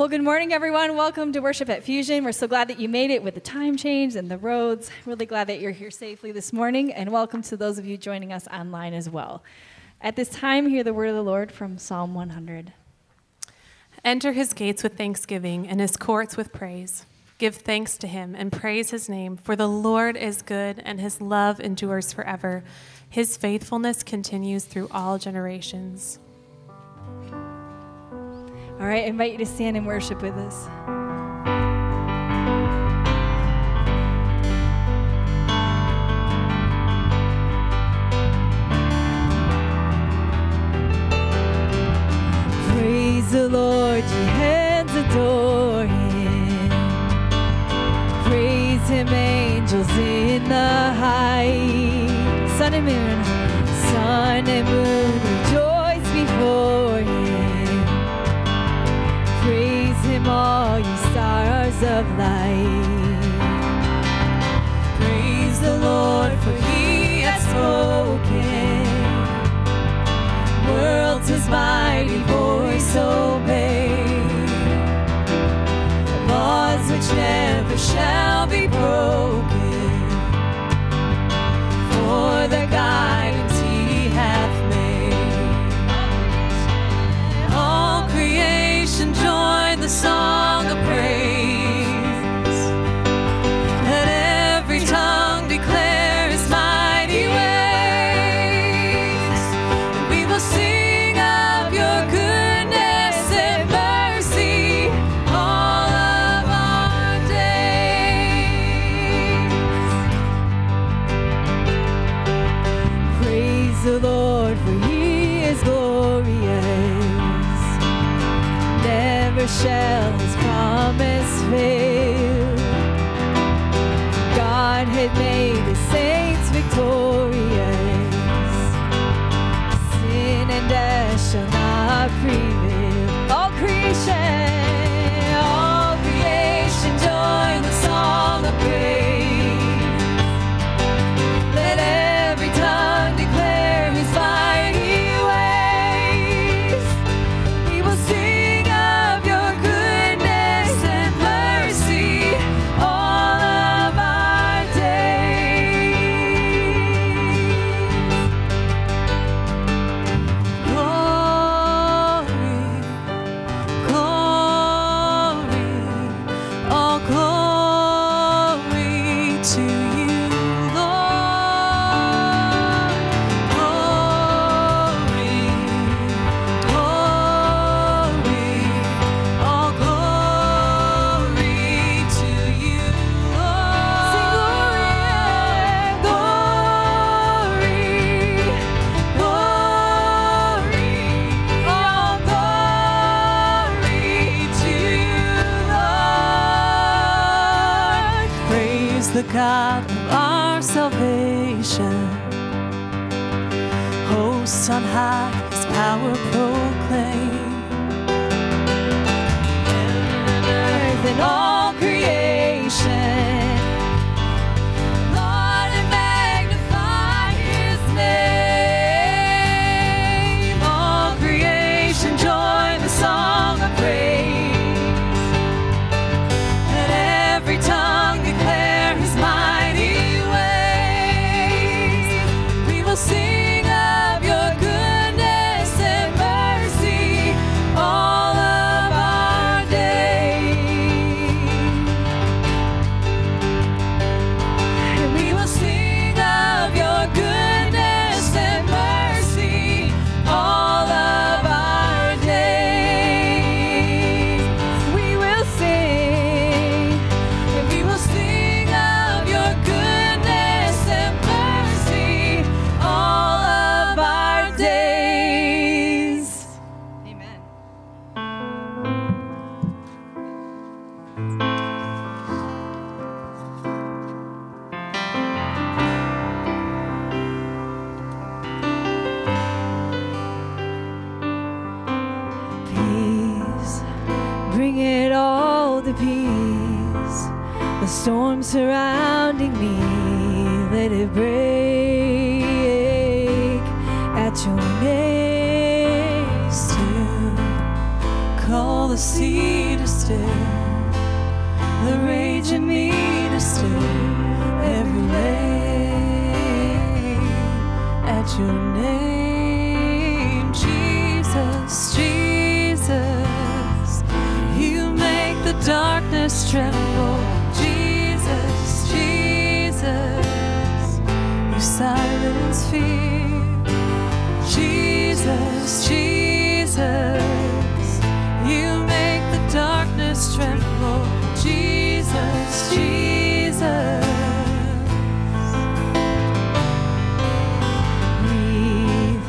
Well, good morning, everyone. Welcome to worship at Fusion. We're so glad that you made it with the time change and the roads. Really glad that you're here safely this morning, and welcome to those of you joining us online as well. At this time, hear the word of the Lord from Psalm 100. Enter his gates with thanksgiving and his courts with praise. Give thanks to him and praise his name, for the Lord is good and his love endures forever. His faithfulness continues through all generations. All right, I invite you to stand and worship with us. Praise the Lord, ye hands adore him. Praise him, angels in the heights. Sun and moon, sun and moon, rejoice before him. Him, all ye stars of light. Praise the Lord, for he has spoken. Worlds his mighty voice obey. Laws which never shall be broken. For the guidance song shall his promise fail. God of our salvation. Hosts on high, his power proclaim. Heaven and earth and all creation. Jesus, Jesus. You make the darkness tremble, Jesus, Jesus. breathe.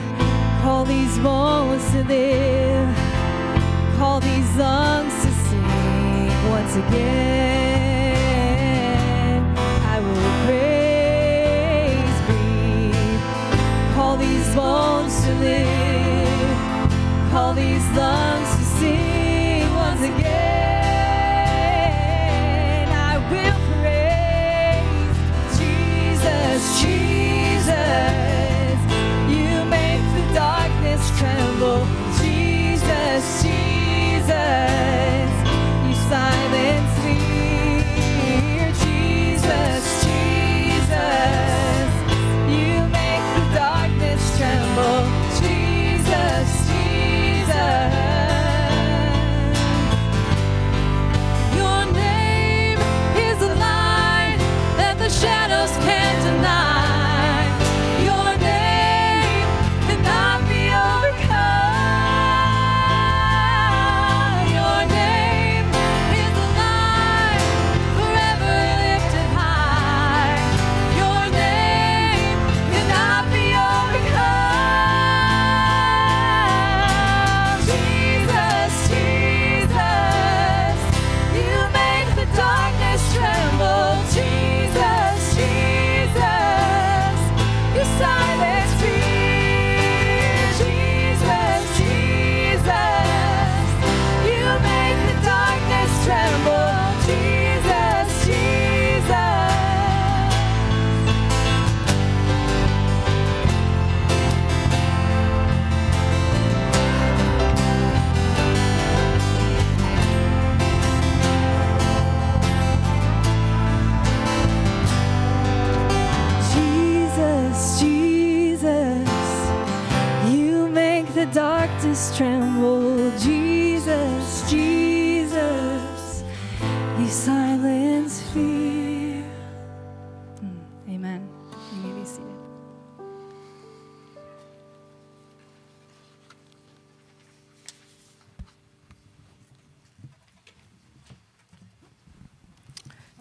Call these bones to live. Call these lungs to sing once again. I will praise, breathe. Call these bones to live. These lungs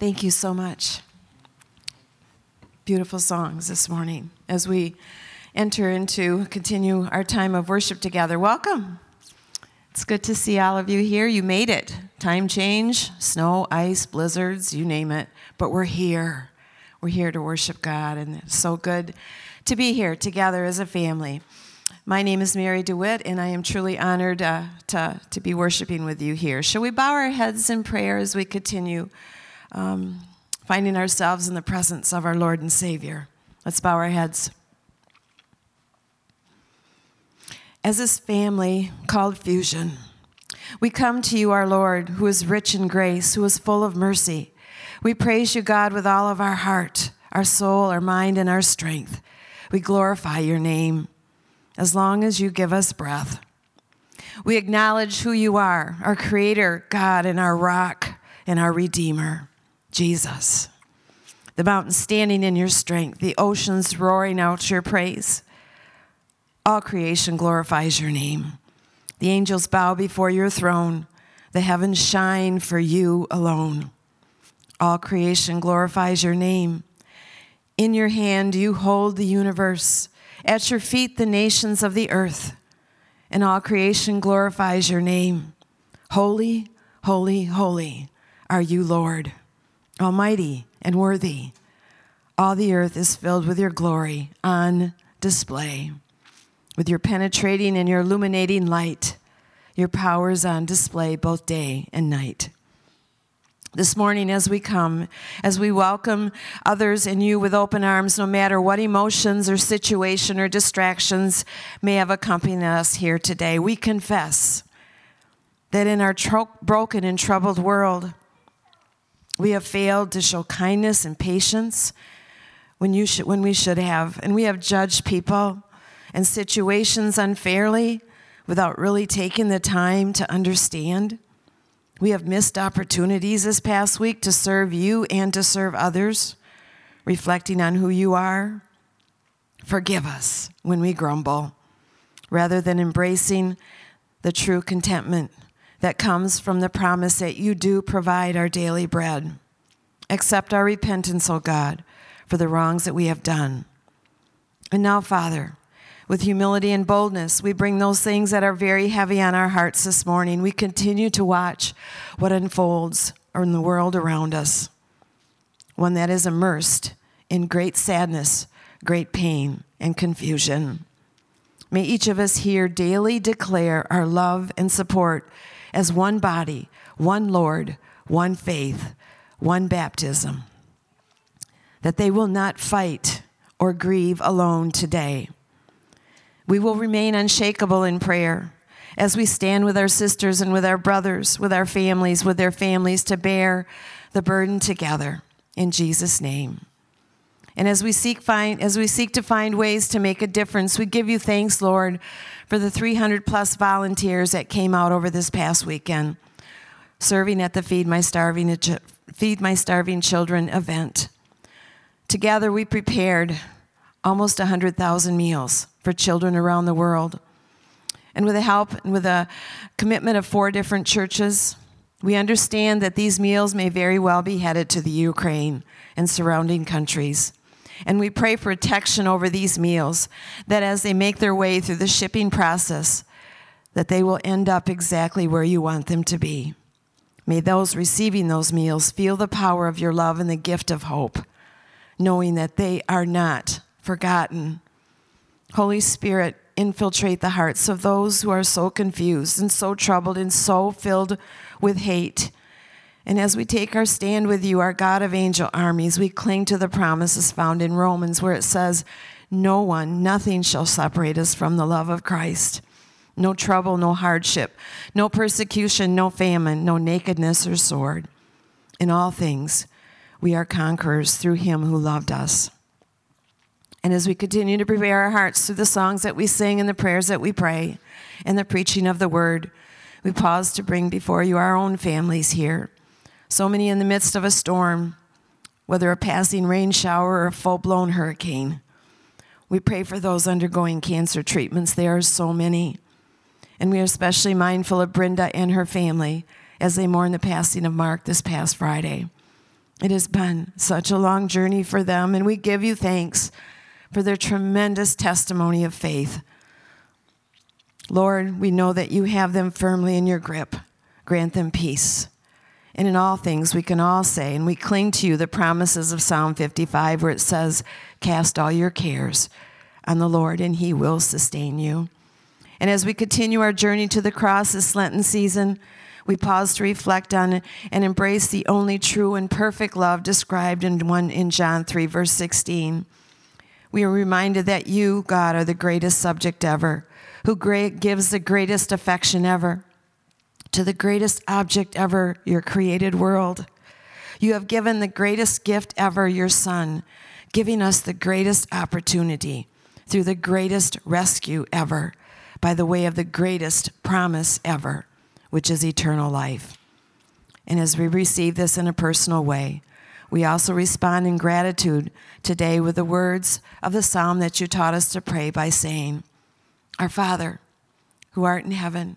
Thank you so much. Beautiful songs this morning as we enter into continue our time of worship together. Welcome. It's good to see all of you here. You made it. Time change, snow, ice, blizzards, you name it. But we're here. We're here to worship God, and it's so good to be here together as a family. My name is Mary DeWitt, and I am truly honored uh, to, to be worshiping with you here. Shall we bow our heads in prayer as we continue um, finding ourselves in the presence of our Lord and Savior? Let's bow our heads. As this family called Fusion, we come to you, our Lord, who is rich in grace, who is full of mercy. We praise you, God, with all of our heart, our soul, our mind, and our strength. We glorify your name as long as you give us breath. We acknowledge who you are, our Creator, God, and our rock and our Redeemer, Jesus. The mountains standing in your strength, the oceans roaring out your praise. All creation glorifies your name. The angels bow before your throne. The heavens shine for you alone. All creation glorifies your name. In your hand you hold the universe. At your feet the nations of the earth. And all creation glorifies your name. Holy, holy, holy are you, Lord, almighty and worthy. All the earth is filled with your glory on display. With your penetrating and your illuminating light, your power is on display both day and night. This morning, as we come, as we welcome others and you with open arms, no matter what emotions or situation or distractions may have accompanied us here today, we confess that in our tro- broken and troubled world, we have failed to show kindness and patience when, you should, when we should have. And we have judged people and situations unfairly without really taking the time to understand. We have missed opportunities this past week to serve you and to serve others, reflecting on who you are. Forgive us when we grumble, rather than embracing the true contentment that comes from the promise that you do provide our daily bread. Accept our repentance, O God, for the wrongs that we have done. And now, Father, with humility and boldness, we bring those things that are very heavy on our hearts this morning. We continue to watch what unfolds in the world around us, one that is immersed in great sadness, great pain, and confusion. May each of us here daily declare our love and support as one body, one Lord, one faith, one baptism. That they will not fight or grieve alone today. We will remain unshakable in prayer as we stand with our sisters and with our brothers, with our families, with their families to bear the burden together in Jesus' name. And as we seek find as we seek to find ways to make a difference, we give you thanks, Lord, for the 300 plus volunteers that came out over this past weekend serving at the Feed My Starving uh, Feed My Starving Children event. Together we prepared almost 100,000 meals for children around the world. And with the help and with a commitment of four different churches, we understand that these meals may very well be headed to the Ukraine and surrounding countries. And we pray for protection over these meals, that as they make their way through the shipping process, that they will end up exactly where you want them to be. May those receiving those meals feel the power of your love and the gift of hope, knowing that they are not forgotten. Holy Spirit, infiltrate the hearts of those who are so confused and so troubled and so filled with hate and as we take our stand with you, our God of angel armies, we cling to the promises found in Romans where it says, No one, nothing shall separate us from the love of Christ. No trouble, no hardship, no persecution, no famine, no nakedness or sword. In all things, we are conquerors through him who loved us. And as we continue to prepare our hearts through the songs that we sing and the prayers that we pray and the preaching of the word, we pause to bring before you our own families here so many in the midst of a storm, whether a passing rain shower or a full blown hurricane. We pray for those undergoing cancer treatments. There are so many. And we are especially mindful of Brenda and her family as they mourn the passing of Mark this past Friday. It has been such a long journey for them, and we give you thanks for their tremendous testimony of faith. Lord, we know that you have them firmly in your grip. Grant them peace. And in all things, we can all say, and we cling to you, the promises of Psalm 55, where it says, Cast all your cares on the Lord, and he will sustain you. And as we continue our journey to the cross this Lenten season, we pause to reflect on and embrace the only true and perfect love described in, one, in John 3, verse 16. We are reminded that you, God, are the greatest subject ever, who gives the greatest affection ever to the greatest object ever, your created world. You have given the greatest gift ever, your Son, giving us the greatest opportunity through the greatest rescue ever by the way of the greatest promise ever, which is eternal life. And as we receive this in a personal way, we also respond in gratitude today with the words of the psalm that you taught us to pray by saying, Our Father, who art in heaven,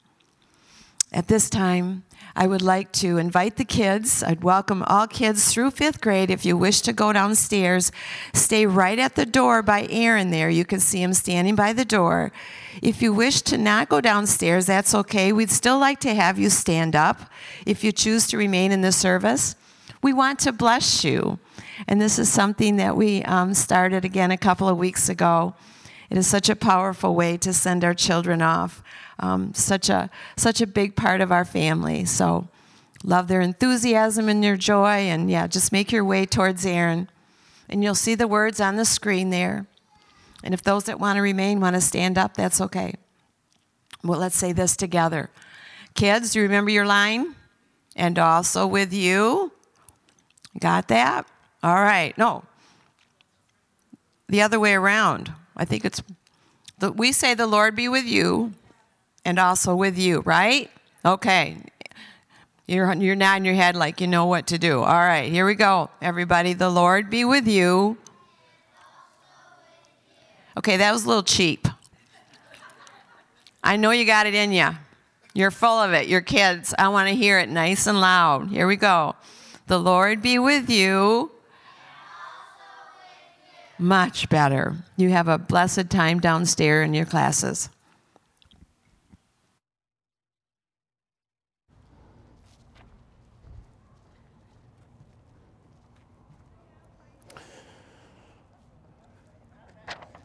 At this time, I would like to invite the kids. I'd welcome all kids through fifth grade. If you wish to go downstairs, stay right at the door by Aaron there. You can see him standing by the door. If you wish to not go downstairs, that's okay. We'd still like to have you stand up if you choose to remain in the service. We want to bless you. And this is something that we um, started again a couple of weeks ago. It is such a powerful way to send our children off. Um, such a such a big part of our family. So love their enthusiasm and their joy, and yeah, just make your way towards Aaron, and you'll see the words on the screen there. And if those that want to remain want to stand up, that's okay. Well, let's say this together. Kids, do you remember your line? And also with you. Got that? All right. No. The other way around. I think it's, the, we say, the Lord be with you and also with you, right? Okay. You're, you're nodding your head like you know what to do. All right, here we go. Everybody, the Lord be with you. Okay, that was a little cheap. I know you got it in you. You're full of it. Your kids. I want to hear it nice and loud. Here we go. The Lord be with you. Much better. You have a blessed time downstairs in your classes.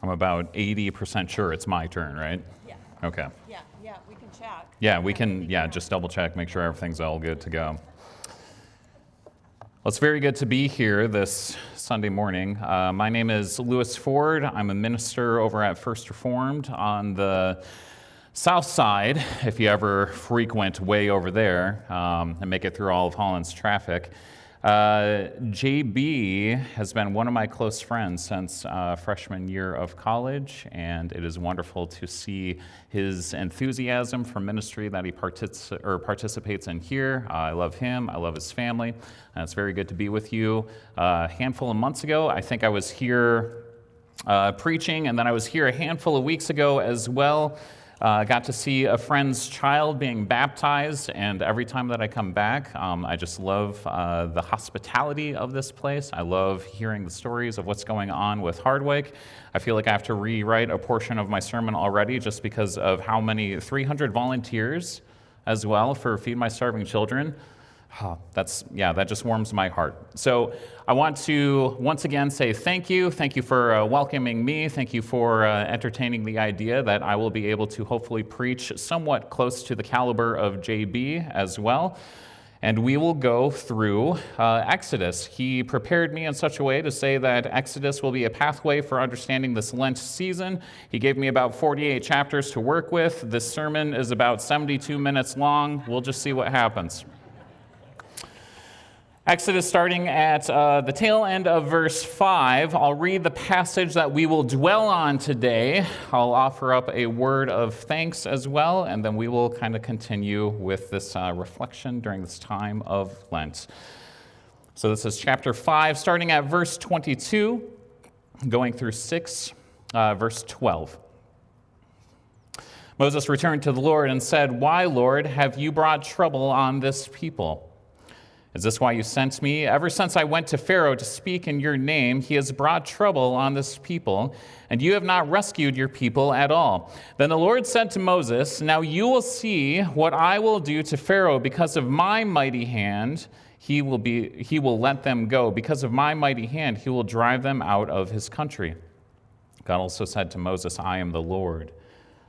I'm about 80% sure it's my turn, right? Yeah. Okay. Yeah, yeah, we can check. Yeah, we can, yeah, just double check, make sure everything's all good to go. Well, it's very good to be here this Sunday morning. Uh, my name is Lewis Ford. I'm a minister over at First Reformed on the south side, if you ever frequent way over there um, and make it through all of Holland's traffic. Uh, JB has been one of my close friends since uh, freshman year of college, and it is wonderful to see his enthusiasm for ministry that he or participates in here. Uh, I love him, I love his family, and it's very good to be with you. Uh, a handful of months ago, I think I was here uh, preaching, and then I was here a handful of weeks ago as well. Uh, got to see a friend's child being baptized, and every time that I come back, um, I just love uh, the hospitality of this place. I love hearing the stories of what's going on with Hardwick. I feel like I have to rewrite a portion of my sermon already just because of how many 300 volunteers as well for Feed My Starving Children. Oh, that's, yeah, that just warms my heart. So I want to once again say thank you. Thank you for uh, welcoming me. Thank you for uh, entertaining the idea that I will be able to hopefully preach somewhat close to the caliber of JB as well. And we will go through uh, Exodus. He prepared me in such a way to say that Exodus will be a pathway for understanding this Lent season. He gave me about 48 chapters to work with. This sermon is about 72 minutes long. We'll just see what happens. Exodus, starting at uh, the tail end of verse 5, I'll read the passage that we will dwell on today. I'll offer up a word of thanks as well, and then we will kind of continue with this uh, reflection during this time of Lent. So, this is chapter 5, starting at verse 22, going through 6, uh, verse 12. Moses returned to the Lord and said, Why, Lord, have you brought trouble on this people? Is this why you sent me? Ever since I went to Pharaoh to speak in your name, he has brought trouble on this people, and you have not rescued your people at all. Then the Lord said to Moses, Now you will see what I will do to Pharaoh because of my mighty hand. He will, be, he will let them go. Because of my mighty hand, he will drive them out of his country. God also said to Moses, I am the Lord.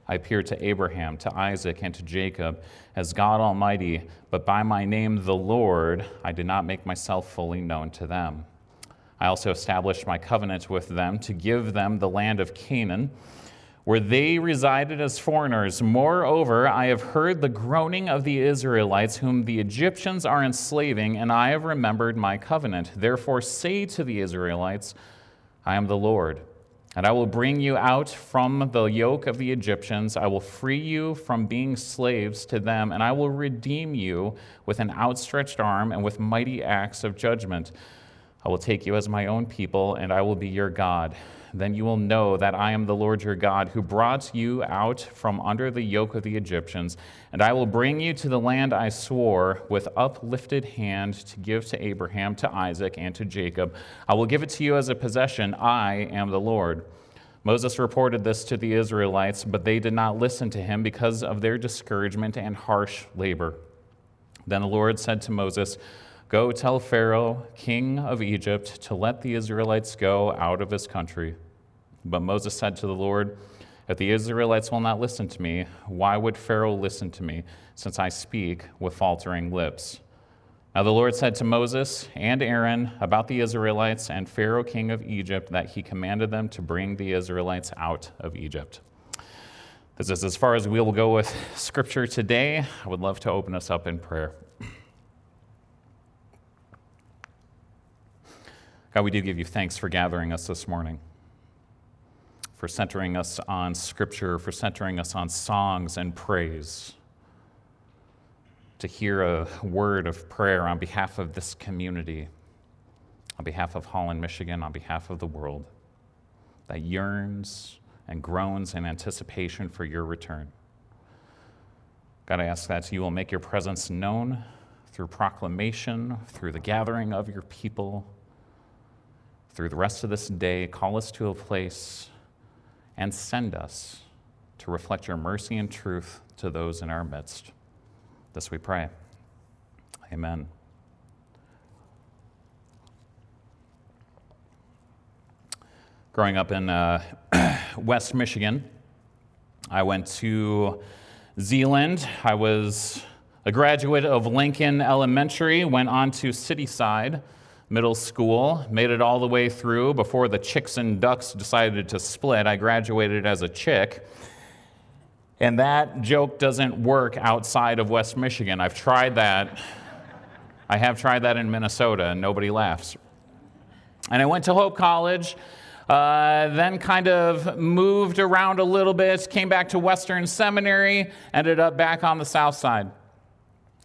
I appeared to Abraham, to Isaac, and to Jacob as God Almighty, but by my name, the Lord, I did not make myself fully known to them. I also established my covenant with them to give them the land of Canaan, where they resided as foreigners. Moreover, I have heard the groaning of the Israelites, whom the Egyptians are enslaving, and I have remembered my covenant. Therefore, say to the Israelites, I am the Lord and I will bring you out from the yoke of the Egyptians. I will free you from being slaves to them, and I will redeem you with an outstretched arm and with mighty acts of judgment. I will take you as my own people, and I will be your God. Then you will know that I am the Lord your God, who brought you out from under the yoke of the Egyptians. And I will bring you to the land I swore with uplifted hand to give to Abraham, to Isaac, and to Jacob. I will give it to you as a possession. I am the Lord. Moses reported this to the Israelites, but they did not listen to him because of their discouragement and harsh labor. Then the Lord said to Moses, Go tell Pharaoh, king of Egypt, to let the Israelites go out of his country. But Moses said to the Lord, If the Israelites will not listen to me, why would Pharaoh listen to me, since I speak with faltering lips? Now the Lord said to Moses and Aaron about the Israelites and Pharaoh, king of Egypt, that he commanded them to bring the Israelites out of Egypt. This is as far as we will go with scripture today. I would love to open us up in prayer. God, we do give you thanks for gathering us this morning, for centering us on scripture, for centering us on songs and praise to hear a word of prayer on behalf of this community, on behalf of Holland, Michigan, on behalf of the world that yearns and groans in anticipation for your return. God, I ask that you will make your presence known through proclamation, through the gathering of your people, through the rest of this day. Call us to a place and send us to reflect your mercy and truth to those in our midst. This we pray. Amen. Growing up in uh, West Michigan, I went to Zeeland. I was a graduate of Lincoln Elementary, went on to Cityside Middle School, made it all the way through before the chicks and ducks decided to split. I graduated as a chick. And that joke doesn't work outside of West Michigan. I've tried that. I have tried that in Minnesota, and nobody laughs. And I went to Hope College, uh, then kind of moved around a little bit, came back to Western Seminary, ended up back on the South Side.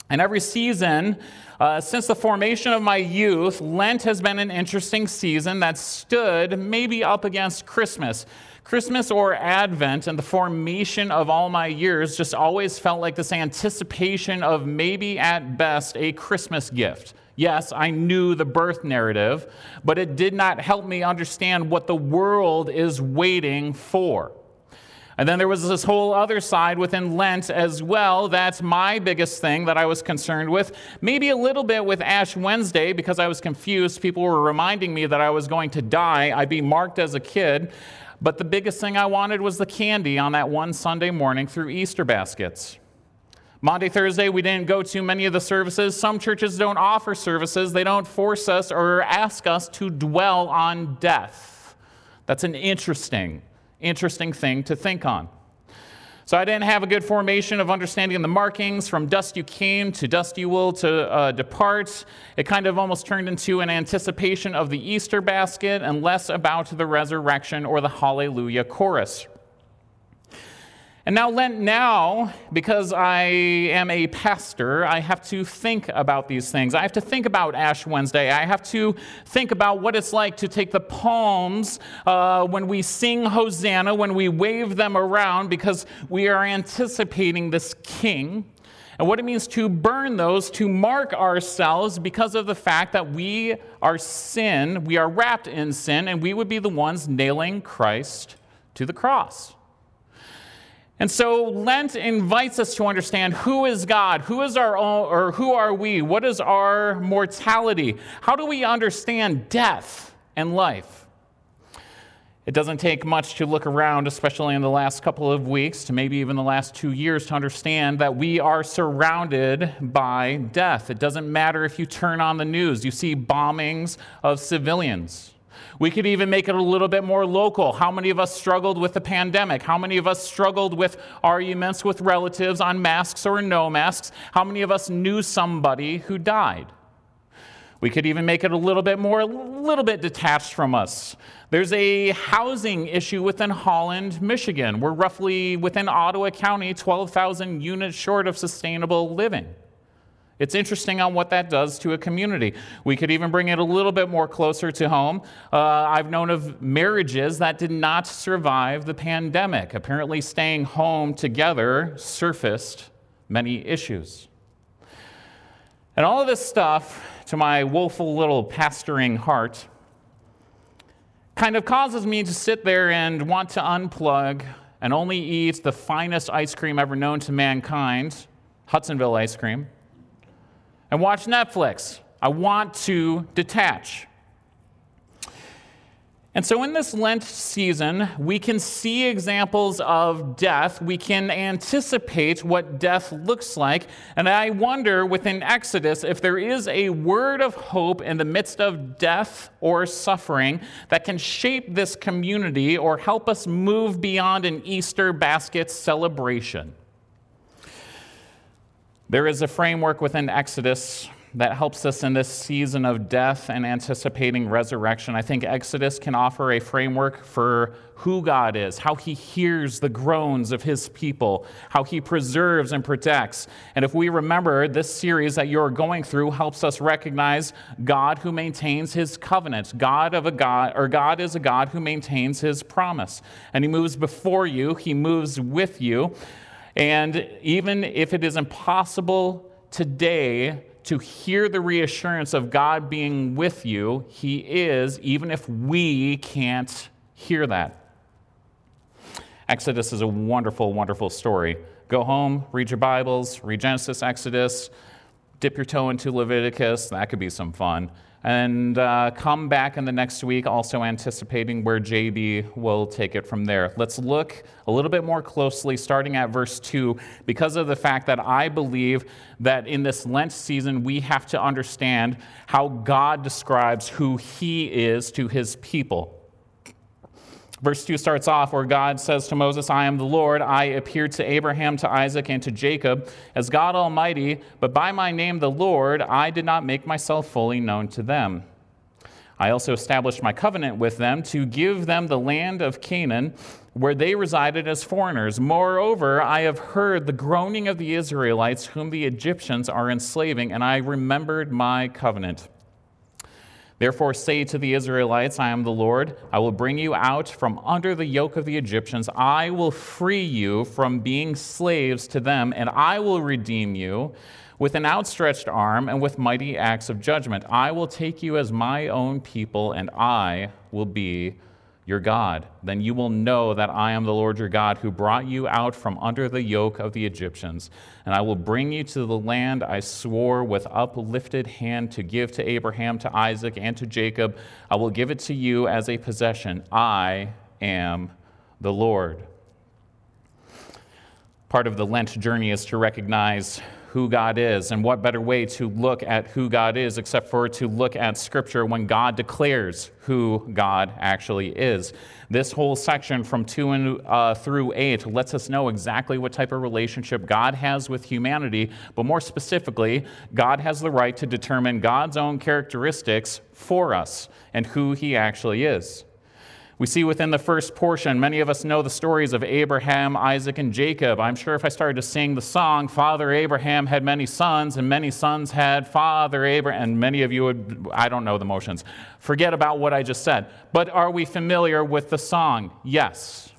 And every season, uh, since the formation of my youth, Lent has been an interesting season that stood maybe up against Christmas. Christmas or Advent and the formation of all my years just always felt like this anticipation of maybe at best a Christmas gift. Yes, I knew the birth narrative, but it did not help me understand what the world is waiting for. And then there was this whole other side within Lent as well. That's my biggest thing that I was concerned with. Maybe a little bit with Ash Wednesday because I was confused. People were reminding me that I was going to die. I'd be marked as a kid. But the biggest thing I wanted was the candy on that one Sunday morning through Easter baskets. Maundy, Thursday, we didn't go to many of the services. Some churches don't offer services, they don't force us or ask us to dwell on death. That's an interesting, interesting thing to think on. So I didn't have a good formation of understanding the markings from dust you came to dust you will to uh, depart. It kind of almost turned into an anticipation of the Easter basket and less about the resurrection or the Hallelujah chorus. And now, Lent, now, because I am a pastor, I have to think about these things. I have to think about Ash Wednesday. I have to think about what it's like to take the palms uh, when we sing Hosanna, when we wave them around, because we are anticipating this king. And what it means to burn those, to mark ourselves because of the fact that we are sin, we are wrapped in sin, and we would be the ones nailing Christ to the cross. And so Lent invites us to understand who is God, who is our own, or who are we, what is our mortality, how do we understand death and life. It doesn't take much to look around, especially in the last couple of weeks, to maybe even the last two years, to understand that we are surrounded by death. It doesn't matter if you turn on the news, you see bombings of civilians. We could even make it a little bit more local. How many of us struggled with the pandemic? How many of us struggled with arguments with relatives on masks or no masks? How many of us knew somebody who died? We could even make it a little bit more, a little bit detached from us. There's a housing issue within Holland, Michigan. We're roughly within Ottawa County, 12,000 units short of sustainable living. It's interesting on what that does to a community. We could even bring it a little bit more closer to home. Uh, I've known of marriages that did not survive the pandemic. Apparently, staying home together surfaced many issues. And all of this stuff, to my woeful little pastoring heart, kind of causes me to sit there and want to unplug and only eat the finest ice cream ever known to mankind, Hudsonville ice cream and watch Netflix. I want to detach. And so, in this Lent season, we can see examples of death. We can anticipate what death looks like. And I wonder within Exodus if there is a word of hope in the midst of death or suffering that can shape this community or help us move beyond an Easter basket celebration. There is a framework within Exodus that helps us in this season of death and anticipating resurrection. I think Exodus can offer a framework for who God is, how he hears the groans of his people, how he preserves and protects. And if we remember, this series that you're going through helps us recognize God who maintains his covenant. God of a God or God is a God who maintains his promise. And he moves before you, he moves with you. And even if it is impossible today to hear the reassurance of God being with you, He is, even if we can't hear that. Exodus is a wonderful, wonderful story. Go home, read your Bibles, read Genesis, Exodus, dip your toe into Leviticus. That could be some fun and uh, come back in the next week, also anticipating where JB will take it from there. Let's look a little bit more closely, starting at verse 2, because of the fact that I believe that in this Lent season, we have to understand how God describes who He is to His people. Verse 2 starts off where God says to Moses, I am the Lord. I appeared to Abraham, to Isaac, and to Jacob as God Almighty, but by my name, the Lord, I did not make myself fully known to them. I also established my covenant with them to give them the land of Canaan where they resided as foreigners. Moreover, I have heard the groaning of the Israelites whom the Egyptians are enslaving, and I remembered my covenant. Therefore, say to the Israelites, I am the Lord. I will bring you out from under the yoke of the Egyptians. I will free you from being slaves to them, and I will redeem you with an outstretched arm and with mighty acts of judgment. I will take you as my own people, and I will be your God. Then you will know that I am the Lord your God who brought you out from under the yoke of the Egyptians. And I will bring you to the land I swore with uplifted hand to give to Abraham, to Isaac, and to Jacob. I will give it to you as a possession. I am the Lord. Part of the Lent journey is to recognize who God is. And what better way to look at who God is except for to look at Scripture when God declares who God actually is. This whole section from 2 and, uh, through 8 lets us know exactly what type of relationship God has with humanity, but more specifically, God has the right to determine God's own characteristics for us and who He actually is. We see within the first portion, many of us know the stories of Abraham, Isaac, and Jacob. I'm sure if I started to sing the song, Father Abraham had many sons, and many sons had Father Abraham, and many of you would, I don't know the motions. Forget about what I just said. But are we familiar with the song? Yes.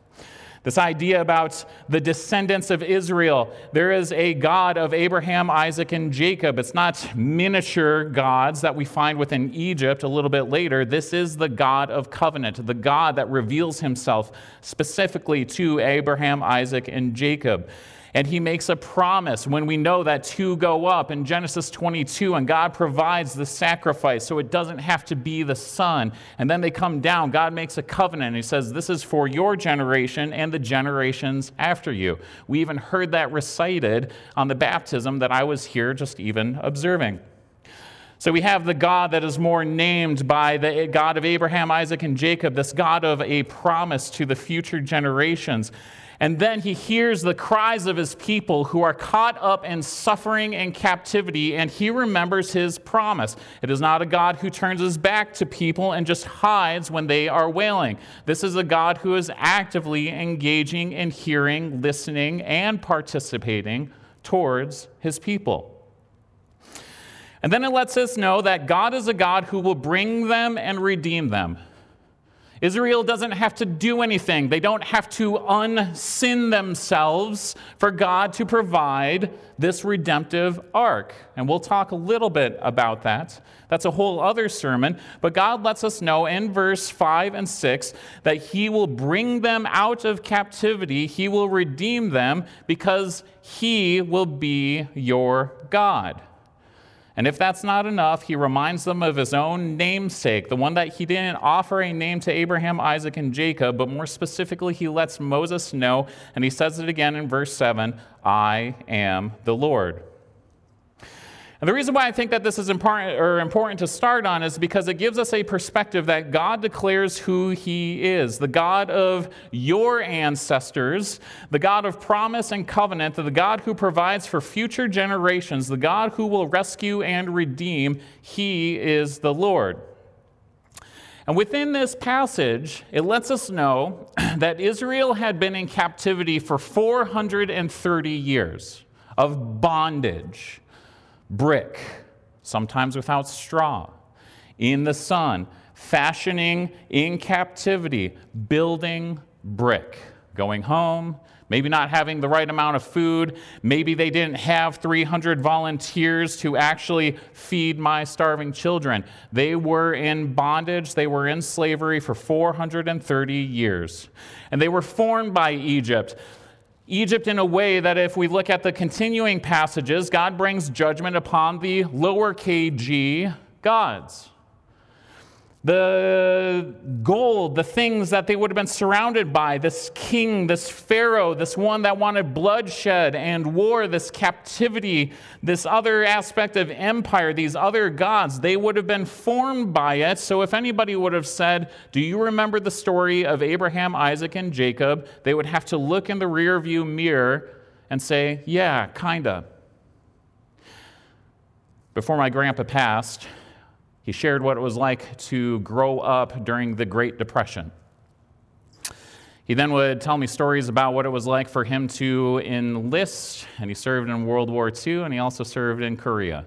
This idea about the descendants of Israel. There is a God of Abraham, Isaac, and Jacob. It's not miniature gods that we find within Egypt a little bit later. This is the God of covenant, the God that reveals himself specifically to Abraham, Isaac, and Jacob and he makes a promise when we know that two go up in Genesis 22, and God provides the sacrifice so it doesn't have to be the son. And then they come down. God makes a covenant. He says, This is for your generation and the generations after you. We even heard that recited on the baptism that I was here just even observing. So we have the God that is more named by the God of Abraham, Isaac, and Jacob, this God of a promise to the future generations. And then he hears the cries of his people who are caught up in suffering and captivity, and he remembers his promise. It is not a God who turns his back to people and just hides when they are wailing. This is a God who is actively engaging in hearing, listening, and participating towards his people. And then it lets us know that God is a God who will bring them and redeem them. Israel doesn't have to do anything. They don't have to unsin themselves for God to provide this redemptive arc. And we'll talk a little bit about that. That's a whole other sermon. But God lets us know in verse 5 and 6 that He will bring them out of captivity, He will redeem them because He will be your God. And if that's not enough, he reminds them of his own namesake, the one that he didn't offer a name to Abraham, Isaac, and Jacob, but more specifically, he lets Moses know, and he says it again in verse 7 I am the Lord. And the reason why I think that this is important, or important to start on is because it gives us a perspective that God declares who He is the God of your ancestors, the God of promise and covenant, the God who provides for future generations, the God who will rescue and redeem. He is the Lord. And within this passage, it lets us know that Israel had been in captivity for 430 years of bondage brick, sometimes without straw, in the sun, fashioning in captivity, building brick, going home, maybe not having the right amount of food. Maybe they didn't have 300 volunteers to actually feed my starving children. They were in bondage, they were in slavery for 430 years. And they were formed by Egypt. Egypt in a way that if we look at the continuing passages, God brings judgment upon the lower kg gods the gold, the things that they would have been surrounded by, this king, this Pharaoh, this one that wanted bloodshed and war, this captivity, this other aspect of empire, these other gods, they would have been formed by it. So if anybody would have said, Do you remember the story of Abraham, Isaac, and Jacob? they would have to look in the rearview mirror and say, Yeah, kinda. Before my grandpa passed, he shared what it was like to grow up during the Great Depression. He then would tell me stories about what it was like for him to enlist, and he served in World War II, and he also served in Korea.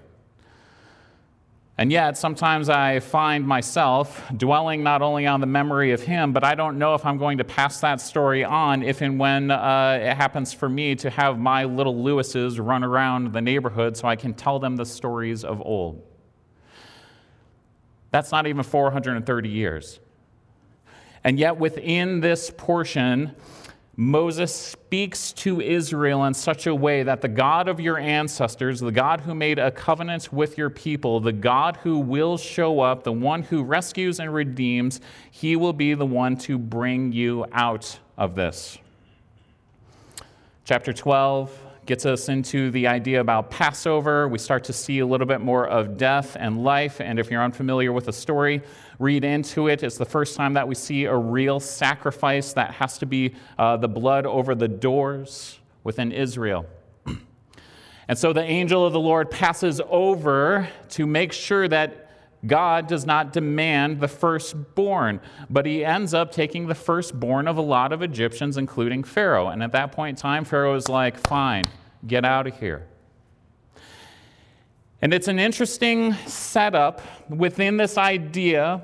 And yet, sometimes I find myself dwelling not only on the memory of him, but I don't know if I'm going to pass that story on if and when uh, it happens for me to have my little Lewises run around the neighborhood so I can tell them the stories of old. That's not even 430 years. And yet, within this portion, Moses speaks to Israel in such a way that the God of your ancestors, the God who made a covenant with your people, the God who will show up, the one who rescues and redeems, he will be the one to bring you out of this. Chapter 12, gets us into the idea about Passover. We start to see a little bit more of death and life. And if you're unfamiliar with the story, read into it. It's the first time that we see a real sacrifice that has to be uh, the blood over the doors within Israel. and so the angel of the Lord passes over to make sure that God does not demand the firstborn, but he ends up taking the firstborn of a lot of Egyptians, including Pharaoh. And at that point in time, Pharaoh is like, fine, get out of here. And it's an interesting setup within this idea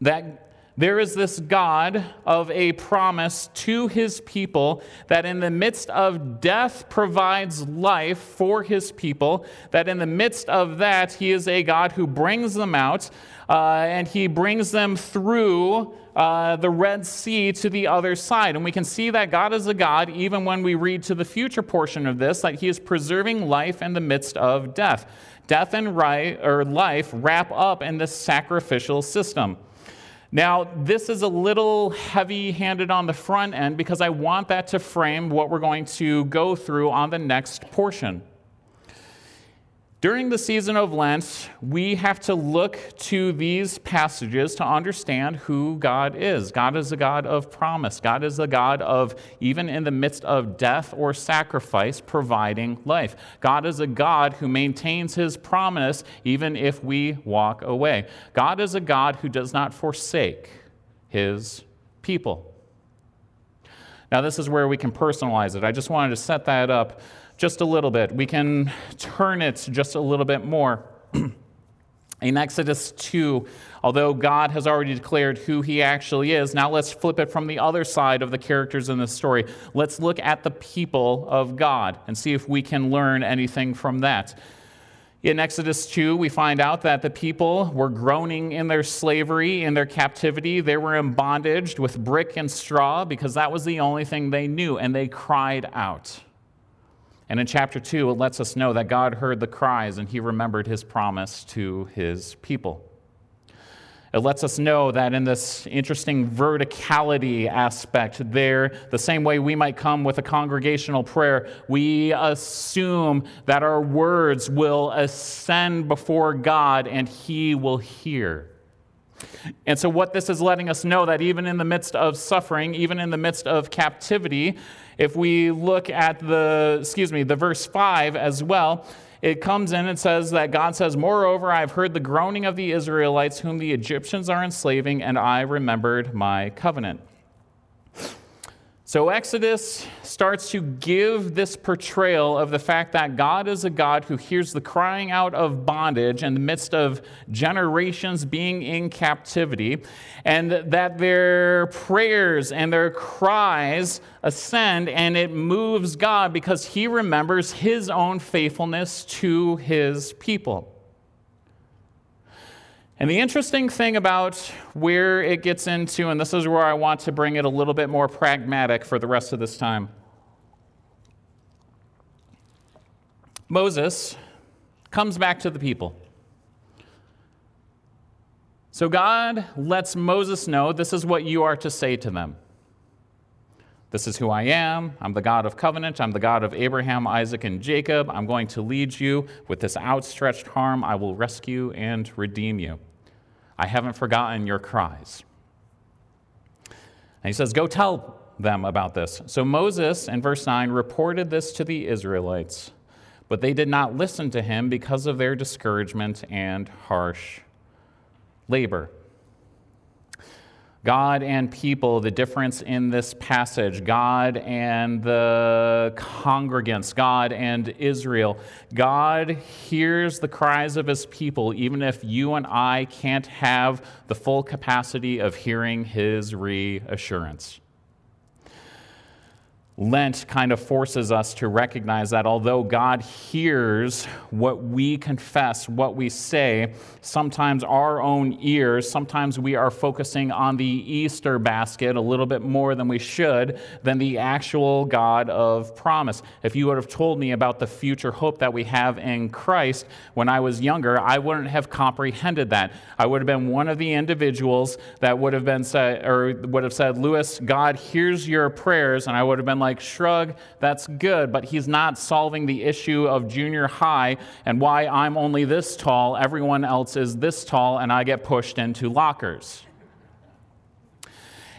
that there is this God of a promise to his people that in the midst of death provides life for his people, that in the midst of that, he is a God who brings them out uh, and he brings them through uh, the Red Sea to the other side. And we can see that God is a God, even when we read to the future portion of this, that he is preserving life in the midst of death. Death and right, or life wrap up in this sacrificial system. Now, this is a little heavy handed on the front end because I want that to frame what we're going to go through on the next portion. During the season of Lent, we have to look to these passages to understand who God is. God is a God of promise. God is a God of, even in the midst of death or sacrifice, providing life. God is a God who maintains his promise even if we walk away. God is a God who does not forsake his people. Now, this is where we can personalize it. I just wanted to set that up just a little bit. We can turn it just a little bit more. In Exodus 2, although God has already declared who he actually is, now let's flip it from the other side of the characters in the story. Let's look at the people of God and see if we can learn anything from that. In Exodus 2, we find out that the people were groaning in their slavery, in their captivity. They were in bondage with brick and straw because that was the only thing they knew, and they cried out. And in chapter 2, it lets us know that God heard the cries and he remembered his promise to his people. It lets us know that in this interesting verticality aspect, there, the same way we might come with a congregational prayer, we assume that our words will ascend before God and He will hear. And so, what this is letting us know that even in the midst of suffering, even in the midst of captivity, if we look at the, excuse me, the verse 5 as well, it comes in and says that God says, Moreover, I've heard the groaning of the Israelites, whom the Egyptians are enslaving, and I remembered my covenant. So Exodus starts to give this portrayal of the fact that God is a God who hears the crying out of bondage in the midst of generations being in captivity, and that their prayers and their cries ascend, and it moves God because he remembers his own faithfulness to his people. And the interesting thing about where it gets into, and this is where I want to bring it a little bit more pragmatic for the rest of this time. Moses comes back to the people. So God lets Moses know this is what you are to say to them. This is who I am. I'm the God of covenant. I'm the God of Abraham, Isaac, and Jacob. I'm going to lead you with this outstretched arm. I will rescue and redeem you. I haven't forgotten your cries. And he says, Go tell them about this. So Moses, in verse 9, reported this to the Israelites, but they did not listen to him because of their discouragement and harsh labor. God and people, the difference in this passage, God and the congregants, God and Israel. God hears the cries of his people, even if you and I can't have the full capacity of hearing his reassurance. Lent kind of forces us to recognize that although God hears what we confess, what we say, sometimes our own ears, sometimes we are focusing on the Easter basket a little bit more than we should than the actual God of promise. If you would have told me about the future hope that we have in Christ when I was younger, I wouldn't have comprehended that. I would have been one of the individuals that would have been said, or would have said, Lewis, God hears your prayers, and I would have been like, shrug, that's good, but he's not solving the issue of junior high and why I'm only this tall, everyone else is this tall, and I get pushed into lockers.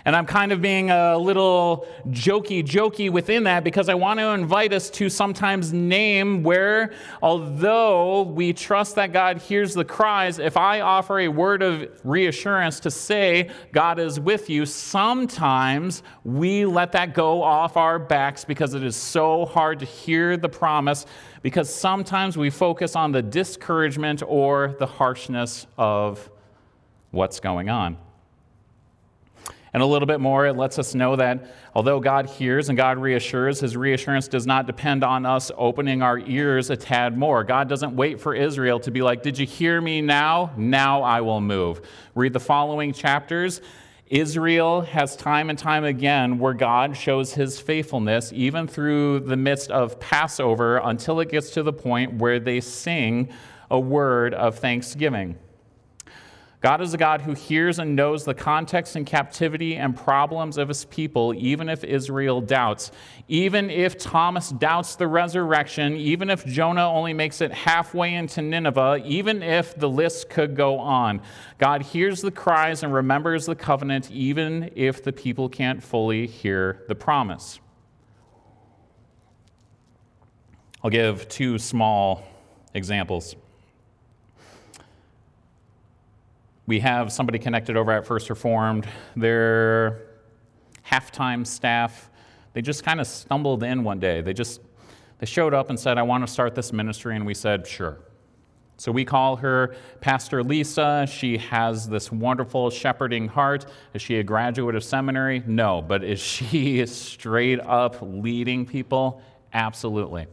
And I'm kind of being a little jokey, jokey within that because I want to invite us to sometimes name where, although we trust that God hears the cries, if I offer a word of reassurance to say God is with you, sometimes we let that go off our backs because it is so hard to hear the promise because sometimes we focus on the discouragement or the harshness of what's going on. And a little bit more, it lets us know that although God hears and God reassures, his reassurance does not depend on us opening our ears a tad more. God doesn't wait for Israel to be like, Did you hear me now? Now I will move. Read the following chapters. Israel has time and time again where God shows his faithfulness, even through the midst of Passover, until it gets to the point where they sing a word of thanksgiving. God is a God who hears and knows the context and captivity and problems of his people, even if Israel doubts. Even if Thomas doubts the resurrection, even if Jonah only makes it halfway into Nineveh, even if the list could go on. God hears the cries and remembers the covenant, even if the people can't fully hear the promise. I'll give two small examples. We have somebody connected over at First Reformed. Their halftime staff, they just kind of stumbled in one day. They just they showed up and said, "I want to start this ministry," and we said, "Sure." So we call her Pastor Lisa. She has this wonderful shepherding heart. Is she a graduate of seminary? No, but is she straight up leading people? Absolutely.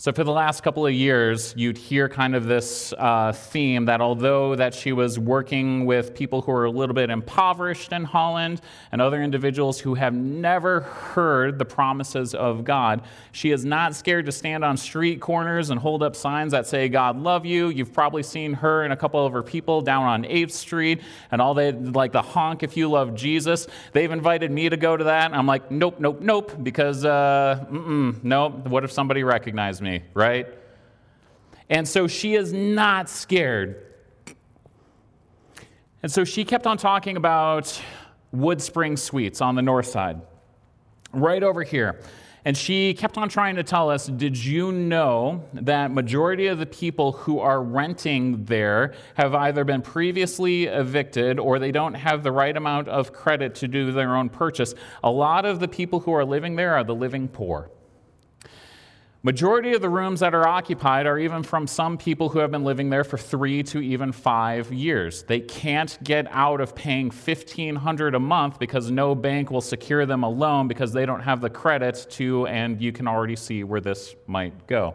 So for the last couple of years, you'd hear kind of this uh, theme that although that she was working with people who are a little bit impoverished in Holland and other individuals who have never heard the promises of God, she is not scared to stand on street corners and hold up signs that say God love you. You've probably seen her and a couple of her people down on 8th Street and all they like the honk if you love Jesus. They've invited me to go to that. I'm like, nope, nope, nope, because uh, nope. What if somebody recognized me? Right? And so she is not scared. And so she kept on talking about Wood Spring Suites on the north side, right over here. And she kept on trying to tell us, did you know that majority of the people who are renting there have either been previously evicted or they don't have the right amount of credit to do their own purchase? A lot of the people who are living there are the living poor. Majority of the rooms that are occupied are even from some people who have been living there for three to even five years. They can't get out of paying $1,500 a month because no bank will secure them a loan because they don't have the credit to, and you can already see where this might go.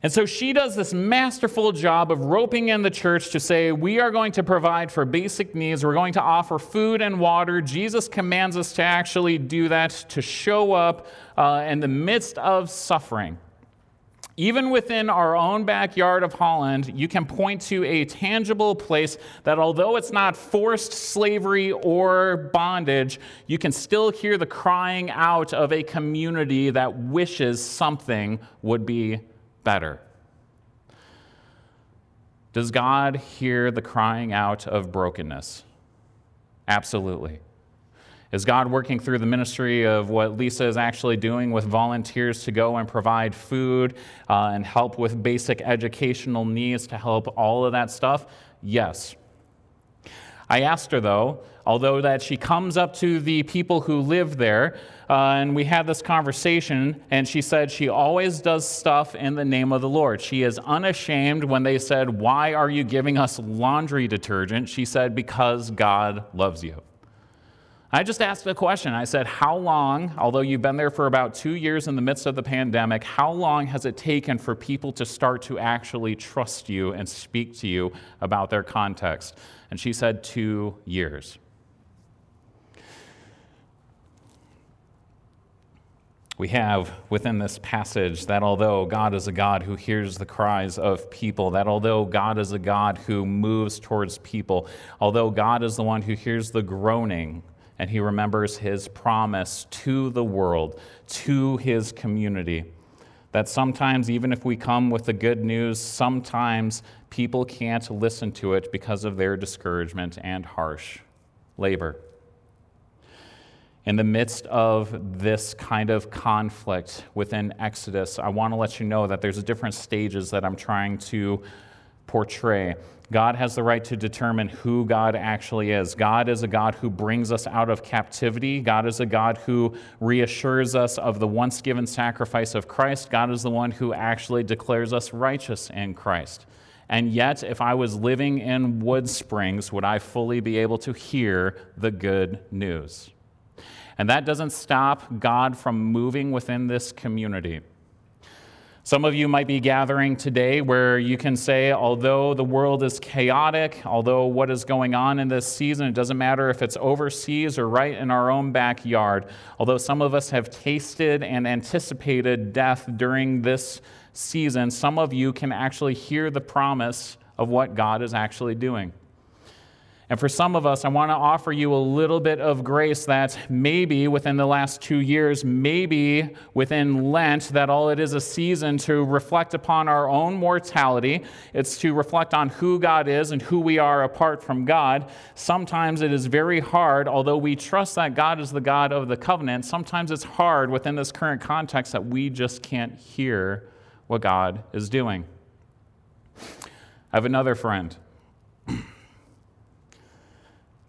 And so she does this masterful job of roping in the church to say, We are going to provide for basic needs. We're going to offer food and water. Jesus commands us to actually do that, to show up uh, in the midst of suffering. Even within our own backyard of Holland, you can point to a tangible place that, although it's not forced slavery or bondage, you can still hear the crying out of a community that wishes something would be better? Does God hear the crying out of brokenness? Absolutely. Is God working through the ministry of what Lisa is actually doing with volunteers to go and provide food uh, and help with basic educational needs to help all of that stuff? Yes. I asked her, though, although that she comes up to the people who live there, uh, and we had this conversation, and she said she always does stuff in the name of the Lord. She is unashamed when they said, Why are you giving us laundry detergent? She said, Because God loves you. I just asked a question. I said, How long, although you've been there for about two years in the midst of the pandemic, how long has it taken for people to start to actually trust you and speak to you about their context? And she said, Two years. we have within this passage that although God is a God who hears the cries of people, that although God is a God who moves towards people, although God is the one who hears the groaning and he remembers his promise to the world, to his community, that sometimes, even if we come with the good news, sometimes people can't listen to it because of their discouragement and harsh labor in the midst of this kind of conflict within Exodus, I want to let you know that there's different stages that I'm trying to portray. God has the right to determine who God actually is. God is a God who brings us out of captivity. God is a God who reassures us of the once given sacrifice of Christ. God is the one who actually declares us righteous in Christ. And yet, if I was living in Wood Springs, would I fully be able to hear the good news? And that doesn't stop God from moving within this community. Some of you might be gathering today where you can say, although the world is chaotic, although what is going on in this season, it doesn't matter if it's overseas or right in our own backyard, although some of us have tasted and anticipated death during this season, some of you can actually hear the promise of what God is actually doing. And for some of us, I want to offer you a little bit of grace that maybe within the last two years, maybe within Lent, that all it is a season to reflect upon our own mortality. It's to reflect on who God is and who we are apart from God. Sometimes it is very hard, although we trust that God is the God of the covenant, sometimes it's hard within this current context that we just can't hear what God is doing. I have another friend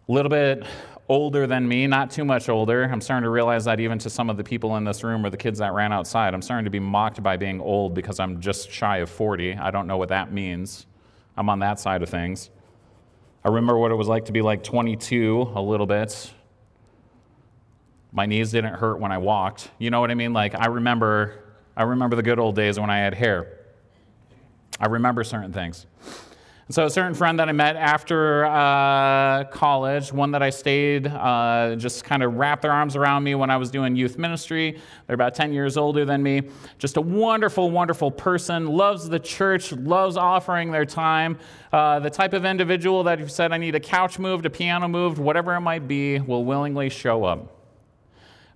a little bit older than me, not too much older. I'm starting to realize that even to some of the people in this room or the kids that ran outside, I'm starting to be mocked by being old because I'm just shy of 40. I don't know what that means. I'm on that side of things. I remember what it was like to be like 22 a little bit. My knees didn't hurt when I walked. You know what I mean? Like, I remember I remember the good old days when I had hair. I remember certain things. So, a certain friend that I met after uh, college, one that I stayed, uh, just kind of wrapped their arms around me when I was doing youth ministry. They're about 10 years older than me. Just a wonderful, wonderful person, loves the church, loves offering their time. Uh, the type of individual that if you said, I need a couch moved, a piano moved, whatever it might be, will willingly show up.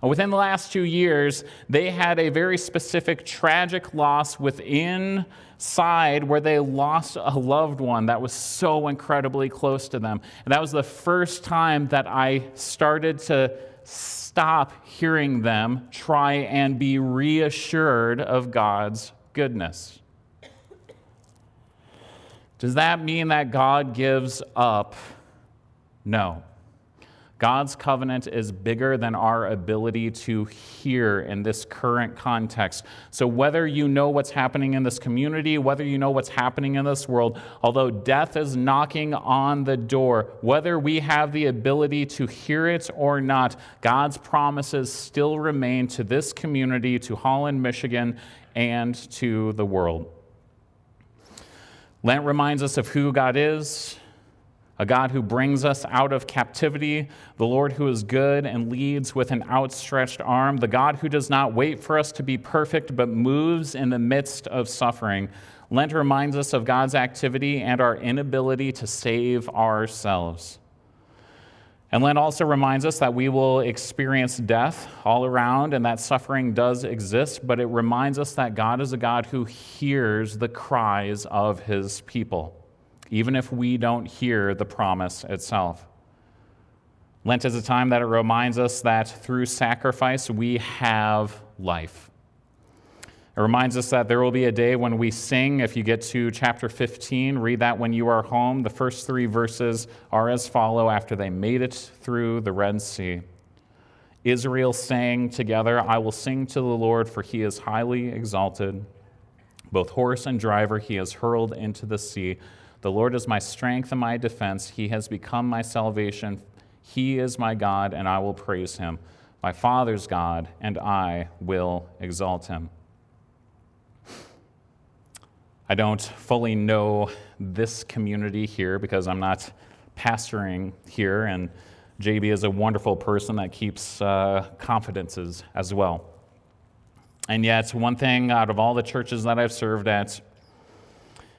Within the last two years, they had a very specific tragic loss within side where they lost a loved one that was so incredibly close to them. And that was the first time that I started to stop hearing them try and be reassured of God's goodness. Does that mean that God gives up? No. God's covenant is bigger than our ability to hear in this current context. So, whether you know what's happening in this community, whether you know what's happening in this world, although death is knocking on the door, whether we have the ability to hear it or not, God's promises still remain to this community, to Holland, Michigan, and to the world. Lent reminds us of who God is a God who brings us out of captivity, the Lord who is good and leads with an outstretched arm, the God who does not wait for us to be perfect but moves in the midst of suffering. Lent reminds us of God's activity and our inability to save ourselves. And Lent also reminds us that we will experience death all around and that suffering does exist, but it reminds us that God is a God who hears the cries of his people even if we don't hear the promise itself. Lent is a time that it reminds us that through sacrifice we have life. It reminds us that there will be a day when we sing. If you get to chapter 15, read that when you are home. The first three verses are as follow after they made it through the Red Sea. Israel sang together, I will sing to the Lord, for he is highly exalted. Both horse and driver he has hurled into the sea. The Lord is my strength and my defense. He has become my salvation. He is my God, and I will praise him. My Father's God, and I will exalt him. I don't fully know this community here because I'm not pastoring here, and JB is a wonderful person that keeps uh, confidences as well. And yet, one thing out of all the churches that I've served at,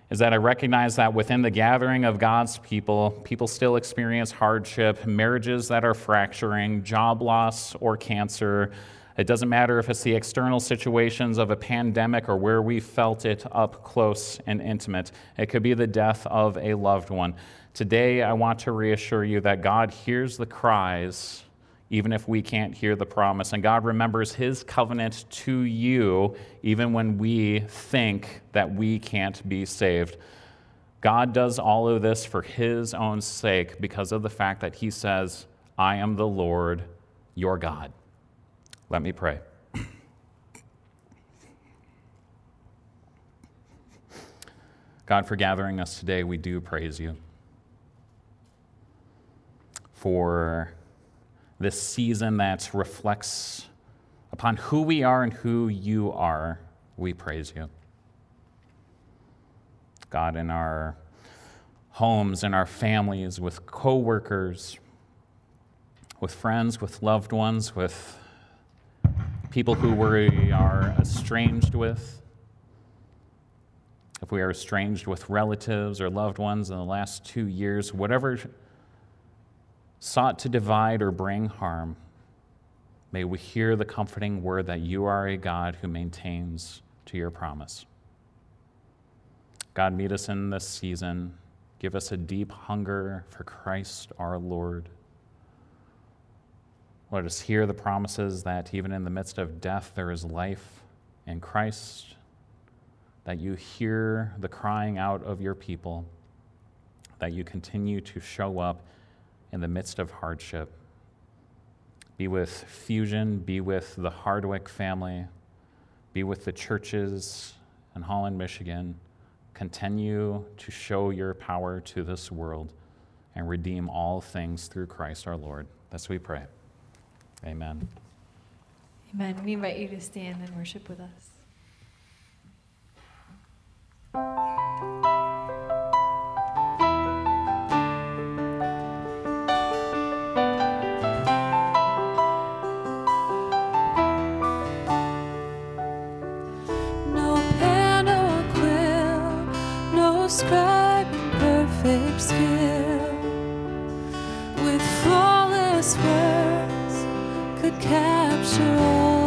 is that I recognize that within the gathering of God's people, people still experience hardship, marriages that are fracturing, job loss or cancer. It doesn't matter if it's the external situations of a pandemic or where we felt it up close and intimate. It could be the death of a loved one. Today, I want to reassure you that God hears the cries even if we can't hear the promise. And God remembers his covenant to you, even when we think that we can't be saved. God does all of this for his own sake because of the fact that he says, I am the Lord, your God. Let me pray. God, for gathering us today, we do praise you. For this season that reflects upon who we are and who you are, we praise you. God, in our homes, in our families, with coworkers, with friends, with loved ones, with people who we are estranged with, if we are estranged with relatives or loved ones in the last two years, whatever sought to divide or bring harm, may we hear the comforting word that you are a God who maintains to your promise. God, meet us in this season. Give us a deep hunger for Christ our Lord. Let us hear the promises that even in the midst of death there is life in Christ, that you hear the crying out of your people, that you continue to show up in the midst of hardship. Be with Fusion, be with the Hardwick family, be with the churches in Holland, Michigan. Continue to show your power to this world and redeem all things through Christ our Lord. That's we pray. Amen. Amen. We invite you to stand and worship with us. with flawless words could capture all.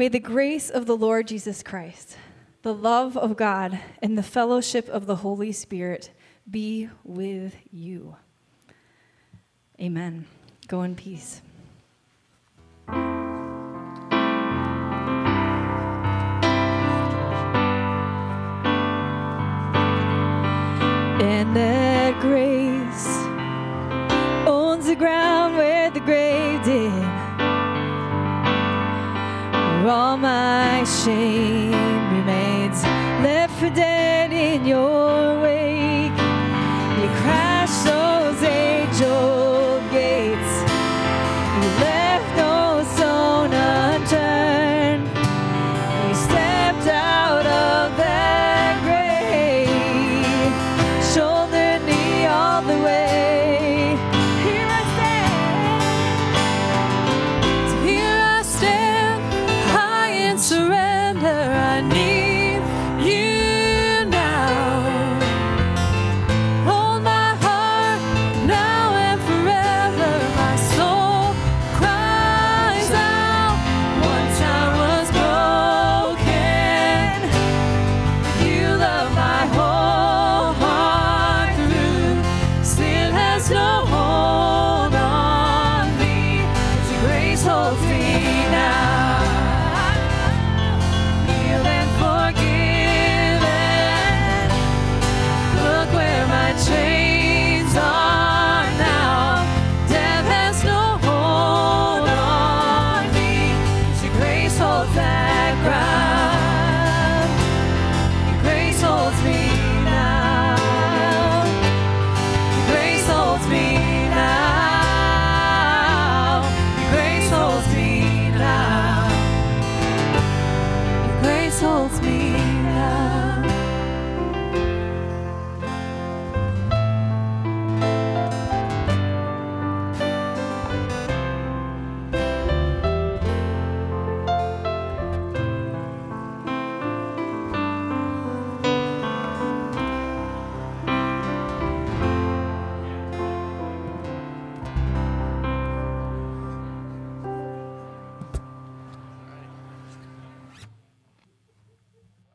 May the grace of the Lord Jesus Christ, the love of God, and the fellowship of the Holy Spirit be with you. Amen. Go in peace. And that grace owns the ground where all my shame remains left for dead in your